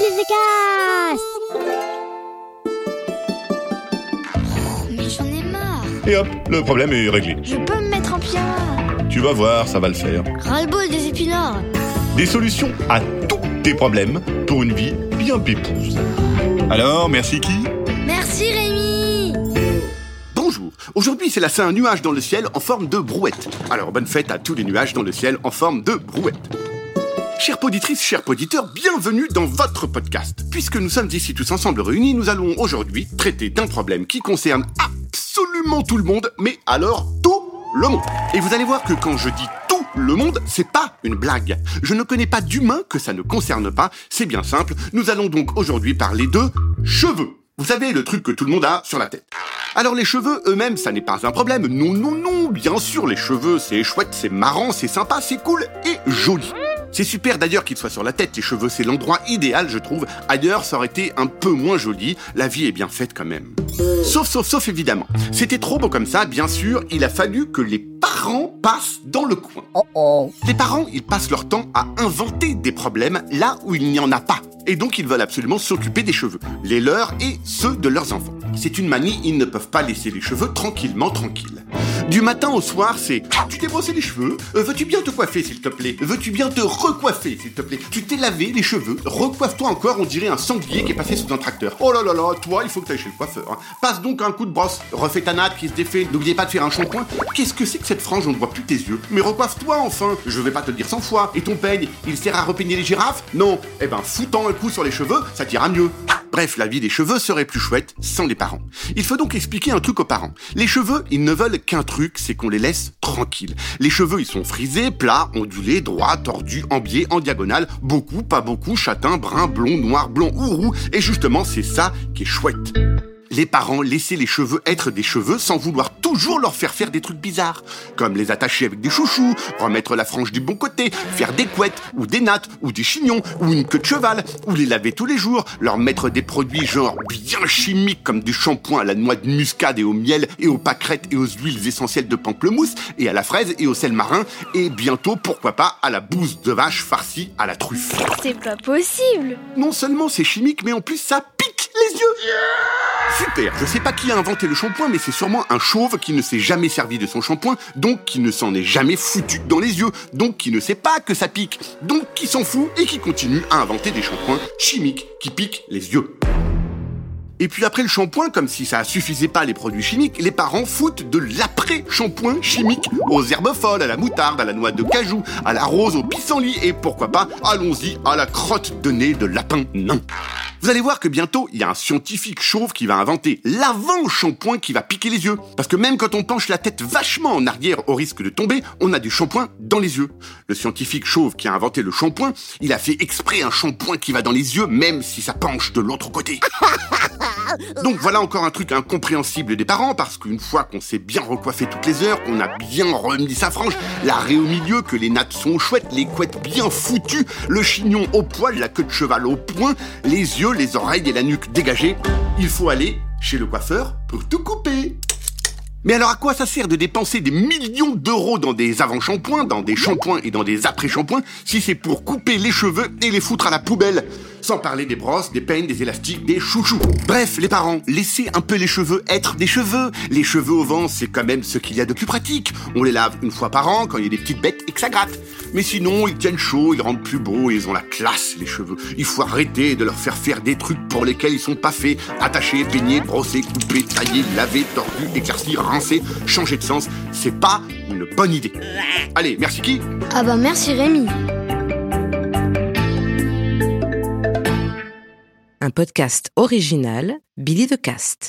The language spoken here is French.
Cast Oh, mais j'en ai marre. Et hop, le problème est réglé. Je peux me mettre en pyjama. Tu vas voir, ça va le faire. Ras-le-bol des épinards. Des solutions à tous tes problèmes pour une vie bien pépouse. Alors, merci qui? Merci Rémi. Bonjour, aujourd'hui c'est la Saint nuage dans le ciel en forme de brouette. Alors bonne fête à tous les nuages dans le ciel en forme de brouette. Chères poditrices, chers poditeurs, bienvenue dans votre podcast. Puisque nous sommes ici tous ensemble réunis, nous allons aujourd'hui traiter d'un problème qui concerne absolument tout le monde, mais alors tout le monde. Et vous allez voir que quand je dis tout le monde, c'est pas une blague. Je ne connais pas d'humain que ça ne concerne pas, c'est bien simple. Nous allons donc aujourd'hui parler de cheveux. Vous savez, le truc que tout le monde a sur la tête. Alors les cheveux eux-mêmes, ça n'est pas un problème. Non, non, non, bien sûr, les cheveux, c'est chouette, c'est marrant, c'est sympa, c'est cool et joli. C'est super d'ailleurs qu'ils soient sur la tête, les cheveux, c'est l'endroit idéal, je trouve. Ailleurs, ça aurait été un peu moins joli. La vie est bien faite quand même. Sauf, sauf, sauf évidemment. C'était trop beau comme ça, bien sûr, il a fallu que les parents passent dans le coin. Les parents, ils passent leur temps à inventer des problèmes là où il n'y en a pas. Et donc, ils veulent absolument s'occuper des cheveux, les leurs et ceux de leurs enfants. C'est une manie, ils ne peuvent pas laisser les cheveux tranquillement tranquilles. Du matin au soir, c'est Tu t'es brossé les cheveux Euh, Veux-tu bien te coiffer, s'il te plaît Veux-tu bien te recoiffer, s'il te plaît Tu t'es lavé les cheveux Recoiffe-toi encore, on dirait un sanglier qui est passé sous un tracteur. Oh là là là, toi, il faut que tu ailles chez le coiffeur. hein. Passe donc un coup de brosse, refais ta natte qui se défait, n'oubliez pas de faire un shampoing. Qu'est-ce que c'est que cette frange On ne voit plus tes yeux. Mais recoiffe-toi enfin Je vais pas te le dire cent fois. Et ton peigne, il sert à repeigner les girafes Non. Eh ben, foutant un coup sur les cheveux, ça t'ira mieux. Bref, la vie des cheveux serait plus chouette sans les parents. Il faut donc expliquer un truc aux parents. Les cheveux, ils ne veulent qu'un truc, c'est qu'on les laisse tranquilles. Les cheveux, ils sont frisés, plats, ondulés, droits, tordus, en biais, en diagonale, beaucoup, pas beaucoup, châtain, brun, blond, noir, blond ou roux, et justement, c'est ça qui est chouette. Les parents laissaient les cheveux être des cheveux sans vouloir toujours leur faire faire des trucs bizarres, comme les attacher avec des chouchous, remettre la frange du bon côté, faire des couettes, ou des nattes, ou des chignons, ou une queue de cheval, ou les laver tous les jours, leur mettre des produits genre bien chimiques comme du shampoing à la noix de muscade et au miel, et aux pâquerettes et aux huiles essentielles de pamplemousse, et à la fraise et au sel marin, et bientôt, pourquoi pas, à la bouse de vache farcie à la truffe. C'est pas possible. Non seulement c'est chimique, mais en plus ça les yeux. Super, je sais pas qui a inventé le shampoing, mais c'est sûrement un chauve qui ne s'est jamais servi de son shampoing, donc qui ne s'en est jamais foutu dans les yeux, donc qui ne sait pas que ça pique, donc qui s'en fout et qui continue à inventer des shampoings chimiques qui piquent les yeux. Et puis après le shampoing, comme si ça suffisait pas les produits chimiques, les parents foutent de l'après-shampoing chimique aux herbes folles, à la moutarde, à la noix de cajou, à la rose, au pissenlit et pourquoi pas, allons-y, à la crotte de nez de lapin nain. Vous allez voir que bientôt, il y a un scientifique chauve qui va inventer l'avant-shampoing qui va piquer les yeux. Parce que même quand on penche la tête vachement en arrière au risque de tomber, on a du shampoing dans les yeux. Le scientifique chauve qui a inventé le shampoing, il a fait exprès un shampoing qui va dans les yeux même si ça penche de l'autre côté. Donc voilà encore un truc incompréhensible des parents, parce qu'une fois qu'on s'est bien recoiffé toutes les heures, qu'on a bien remis sa frange, la raie au milieu, que les nattes sont chouettes, les couettes bien foutues, le chignon au poil, la queue de cheval au point, les yeux, les oreilles et la nuque dégagées, il faut aller chez le coiffeur pour tout couper. Mais alors à quoi ça sert de dépenser des millions d'euros dans des avant-shampoings, dans des shampoings et dans des après-shampoings si c'est pour couper les cheveux et les foutre à la poubelle? Sans parler des brosses, des peignes, des élastiques, des chouchous. Bref, les parents, laissez un peu les cheveux être des cheveux. Les cheveux au vent, c'est quand même ce qu'il y a de plus pratique. On les lave une fois par an quand il y a des petites bêtes et que ça gratte. Mais sinon, ils tiennent chaud, ils rendent plus beaux ils ont la classe, les cheveux. Il faut arrêter de leur faire faire des trucs pour lesquels ils sont pas faits. Attacher, peigner, brosser, couper, tailler, laver, tordu, éclaircir, rincer, changer de sens. C'est pas une bonne idée. Allez, merci qui? Ah bah merci Rémi. Un podcast original, Billy de Cast.